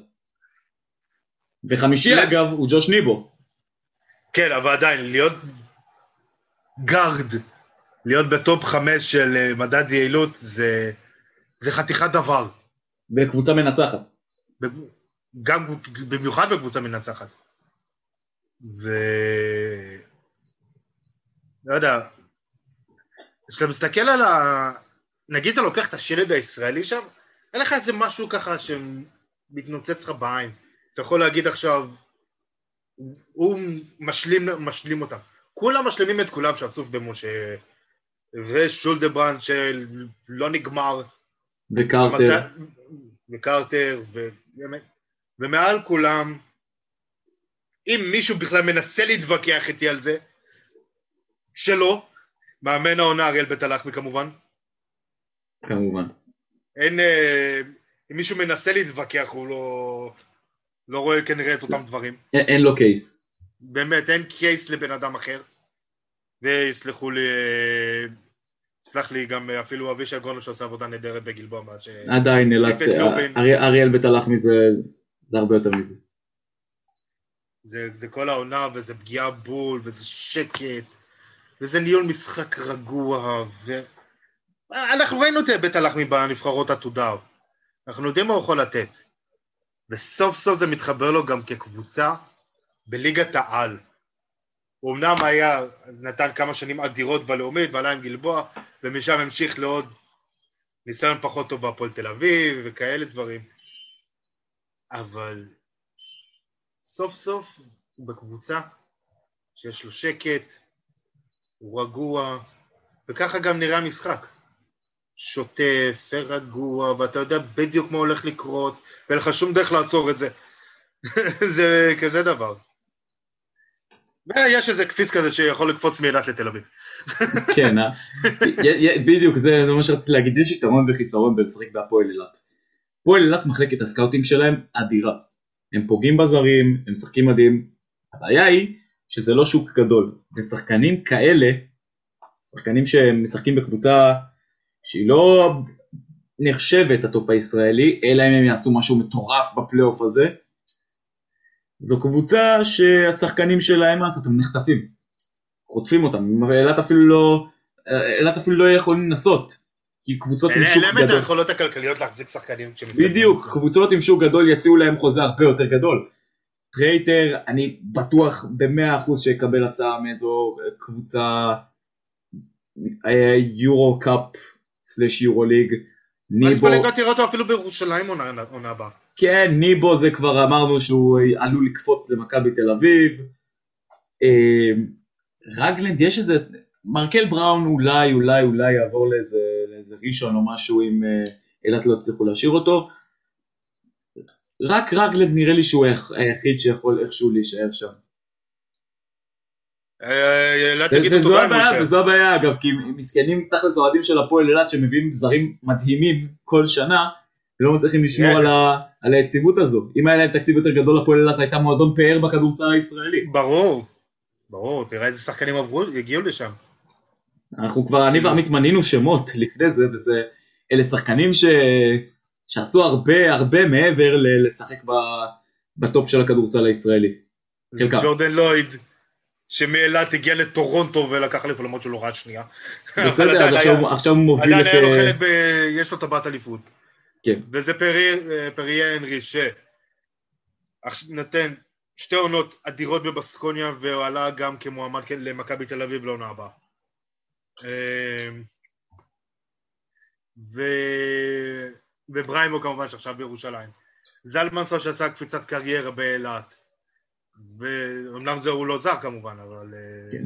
וחמישי לא... אגב הוא ג'וש ניבו. כן, אבל עדיין, להיות גארד, להיות בטופ חמש של אה, מדד יעילות זה, זה חתיכת דבר. בקבוצה מנצחת. גם, במיוחד בקבוצה מנצחת. ו... לא יודע, כשאתה מסתכל על ה... נגיד אתה לוקח את השלד הישראלי שם, אין לך איזה משהו ככה שמתנוצץ לך בעין. אתה יכול להגיד עכשיו, הוא משלים, משלים אותם. כולם משלימים את כולם שעצוב במשה, ושולדברנד שלא נגמר. וקרטר. מצא, וקרטר, ו... ומעל כולם, אם מישהו בכלל מנסה להתווכח איתי על זה, שלא, מאמן העונה אריאל בית הלחמי כמובן. כמובן. אין, אה, אם מישהו מנסה להתווכח הוא לא, לא רואה כנראה את אותם דברים. אין, אין לו קייס. באמת, אין קייס לבן אדם אחר. ויסלחו לי, אה, סלח לי גם אפילו אבישי גרונו שעושה עבודה נהדרת בגלבוע מאז ש... עדיין, אריאל בית הלחמי זה, זה הרבה יותר מזה. זה, זה כל העונה, וזה פגיעה בול, וזה שקט, וזה ניהול משחק רגוע, ו... אנחנו ראינו את בית הלחמי בנבחרות עתודה, אנחנו יודעים מה הוא יכול לתת. וסוף סוף זה מתחבר לו גם כקבוצה בליגת העל. הוא אמנם היה, נתן כמה שנים אדירות בלאומית ועלה עם גלבוע, ומשם המשיך לעוד ניסיון פחות טוב בהפועל תל אביב וכאלה דברים. אבל סוף סוף הוא בקבוצה שיש לו שקט, הוא רגוע, וככה גם נראה המשחק. שוטף, רגוע, ואתה יודע בדיוק מה הולך לקרות, ואין לך שום דרך לעצור את זה. זה כזה דבר. ויש איזה קפיץ כזה שיכול לקפוץ מאילת לתל אביב. כן, אה? בדיוק, זה מה שרציתי להגיד, יש יתרון וחיסרון בלשחק בהפועל אילת. הפועל אילת מחלקת ה scouting שלהם אדירה. הם פוגעים בזרים, הם משחקים מדהים. הבעיה היא שזה לא שוק גדול, ושחקנים כאלה, שחקנים שמשחקים בקבוצה שהיא לא נחשבת הטופ הישראלי, אלא אם הם יעשו משהו מטורף בפלייאוף הזה, זו קבוצה שהשחקנים שלהם לעשות, הם נחטפים, חוטפים אותם, אילת אפילו לא, אילת אפילו לא יכולים לנסות, כי קבוצות עם שוק גדול. אין להם את היכולות הכלכליות להחזיק שחקנים. בדיוק, קבוצות עם שוק גדול יציעו להם חוזה הרבה יותר גדול. פרייטר, אני בטוח במאה אחוז שיקבל הצעה מאיזו קבוצה יורו קאפ סלש יורו ליג. ניבו... אני תראה אותו אפילו בירושלים עונה הבאה. כן, ניבו זה כבר אמרנו שהוא עלול לקפוץ למכבי תל אביב. אה, רגלנד, יש איזה, מרקל בראון אולי, אולי, אולי יעבור לאיזה, לאיזה ראשון או משהו אם אה, אילת לא הצליחו להשאיר אותו. רק רגלנד נראה לי שהוא היחיד שיכול איכשהו להישאר שם. אה, וזו הבעיה, וזו הבעיה אגב, כי מסכנים תכלס אוהדים של הפועל אילת שמביאים זרים מדהימים כל שנה, ולא מצליחים לשמור על, ה, על היציבות הזו. אם היה להם תקציב יותר גדול, הפועל אילת הייתה מועדון פאר בכדורסל הישראלי. ברור, ברור, תראה איזה שחקנים עברו, הגיעו לשם. אנחנו כבר, אני ועמית מנינו שמות לפני זה, וזה, אלה שחקנים ש, שעשו הרבה הרבה מעבר לשחק בטופ של הכדורסל הישראלי. ג'ורדן לויד. שמאילת הגיע לטורונטו ולקח אליפות למרות שהוא לא ראה שנייה. בסדר, אז עכשיו הוא מוביל את... עדיין היה לו חלק ב... יש לו טבעת אליפות. כן. וזה פריה הנרי שנותן שתי עונות אדירות בבסקוניה והוא עלה גם כמועמד למכבי תל אביב לעונה הבאה. אמ, ו... ובריימו כמובן שעכשיו בירושלים. זלמנסון שעשה קפיצת קריירה באילת. ואומנם זה הוא לא זר כמובן, אבל... אה, כן.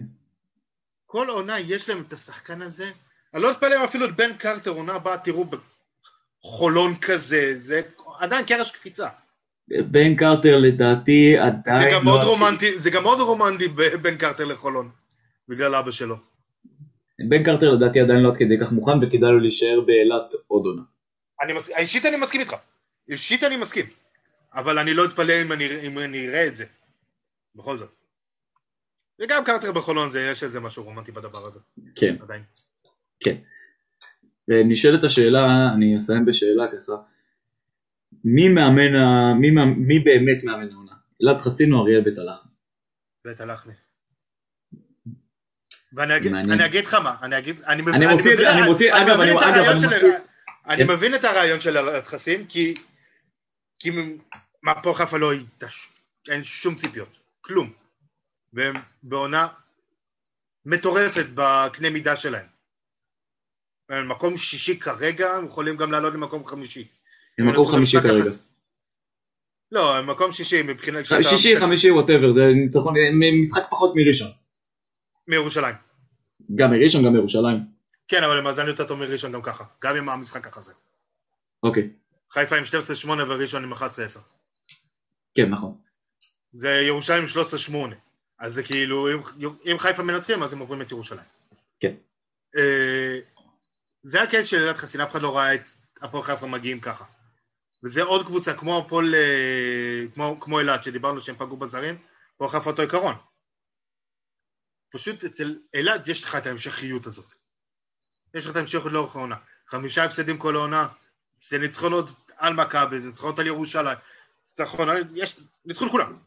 כל עונה יש להם את השחקן הזה אני לא אתפלא אם אפילו את בן קרטר עונה הבאה תראו בחולון כזה, זה עדיין קרש קפיצה. בן קרטר לדעתי עדיין... זה גם מאוד לא רומנטי, זה גם מאוד רומנטי בן קרטר לחולון, בגלל אבא שלו. בן קרטר לדעתי עדיין לא עד כדי כך מוכן וכדאי לו להישאר באילת עוד עונה. אישית אני מסכים איתך, אישית אני מסכים, אבל אני לא אתפלא אם אני, אם אני אראה את זה, בכל זאת. וגם קרטר בחולון זה, יש איזה משהו רומנטי בדבר הזה. כן. עדיין. כן. נשאלת השאלה, אני אסיים בשאלה ככה, מי מאמן, מי, מי באמת מאמן העונה? אלעד חסין או אריאל בית הלחמי? בית הלחמי. ואני אגיד, אני אגיד לך מה, אני אגיד, אני מבין, אני מוציא, אני מוציא, אגב, אני מוציא, אני מבין את הרעיון של הטחסים, כי, כי מהפועל חיפה לא הייתה, אין שום ציפיות, כלום, והם בעונה מטורפת בקנה מידה שלהם. מקום שישי כרגע, הם יכולים גם לעלות למקום חמישי. הם מקום חמישי כרגע. לא, הם מקום שישי מבחינת... שישי, חמישי, ווטאבר, זה ניצחון, משחק פחות מראשון. מירושלים. גם מראשון, גם מירושלים. כן, אבל מאזן יותר טוב מראשון גם ככה, גם עם המשחק ככה זה. אוקיי. חיפה עם 12-8 וראשון עם 11-10. כן, נכון. זה ירושלים עם 13-8. אז זה כאילו, אם, אם חיפה מנצחים אז הם עוברים את ירושלים. כן. אה, זה הקייס של אלעד חסין, אף אחד לא ראה את הפועל חיפה מגיעים ככה. וזה עוד קבוצה כמו הפועל, אה, כמו, כמו אלעד שדיברנו שהם פגעו בזרים, הפועל חיפה אותו עיקרון. פשוט אצל אלעד יש לך את ההמשכיות הזאת. יש לך את ההמשכיות לאורך העונה. חמישה הפסדים כל העונה, זה ניצחונות על מכבי, זה ניצחונות על ירושלים, ניצחון, יש, ניצחון כולם.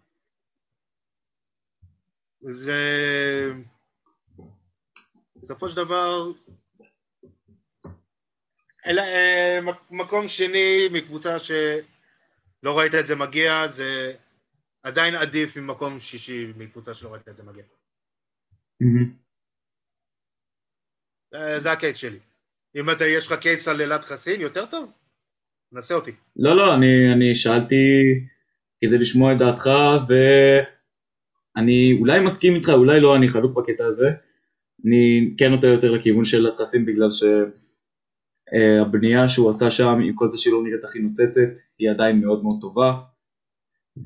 זה... בסופו של דבר, אלא, אה, מקום שני מקבוצה שלא ראית את זה מגיע, זה עדיין עדיף ממקום שישי מקבוצה שלא ראית את זה מגיע. אה, זה הקייס שלי. אם אתה, יש לך קייס על אלעד חסין, יותר טוב? נסה אותי. לא, לא, אני, אני שאלתי כדי לשמוע את דעתך, ואני אולי מסכים איתך, אולי לא, אני חלוק בקטע הזה. אני כן נוטה יותר לכיוון של אלעד חסין, בגלל שהבנייה שהוא עשה שם, עם כל זה שהיא לא נראית הכי נוצצת, היא עדיין מאוד מאוד טובה.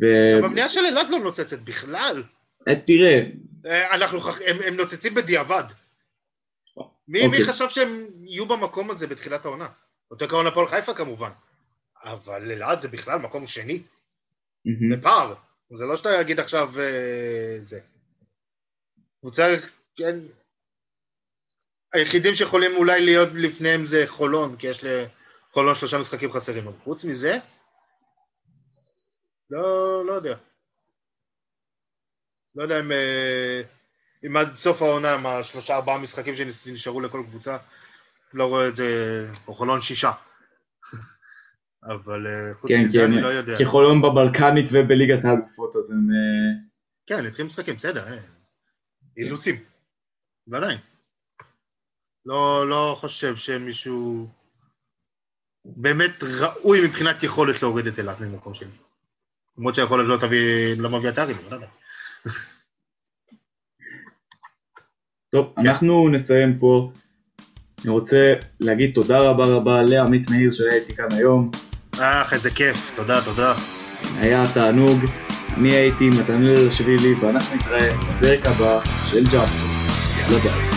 ו... הבנייה של אלעד לא נוצצת בכלל. אה, תראה, אה, אנחנו, הם, הם נוצצים בדיעבד. מי, okay. מי אוקיי. חשב שהם יהיו במקום הזה בתחילת העונה? אותו עקרון הפועל חיפה כמובן. אבל אלעד זה בכלל מקום שני. Mm-hmm. בפער. זה לא שאתה יגיד עכשיו אה, זה. הוא צריך, כן. היחידים שיכולים אולי להיות לפניהם זה חולון, כי יש לחולון שלושה משחקים חסרים. אבל חוץ מזה, לא, לא יודע. לא יודע אם, אה, אם עד סוף העונה, מה שלושה ארבעה משחקים שנשארו לכל קבוצה, לא רואה את זה, או חולון שישה. אבל אה, חוץ כן, מזה כן, אני לא יודע. כי חולון בבלקנית ובליגת האלופות, אז הם... אה, כן, התחילים משחקים, בסדר, אילוצים. ועדיין. לא, לא חושב שמישהו באמת ראוי מבחינת יכולת להוריד את אילת ממקום שני. למרות שהיכולת לא תביא, לא מביאה את הארי, לא יודע. טוב. אנחנו נסיים פה. אני רוצה להגיד תודה רבה רבה לעמית מאיר שהיה איתי כאן היום. אך, איזה כיף, תודה, תודה. היה תענוג. אני הייתי מתנאל שבילי, ואנחנו נתראה בפרק הבא של ג'אמפו. יאללה ביי.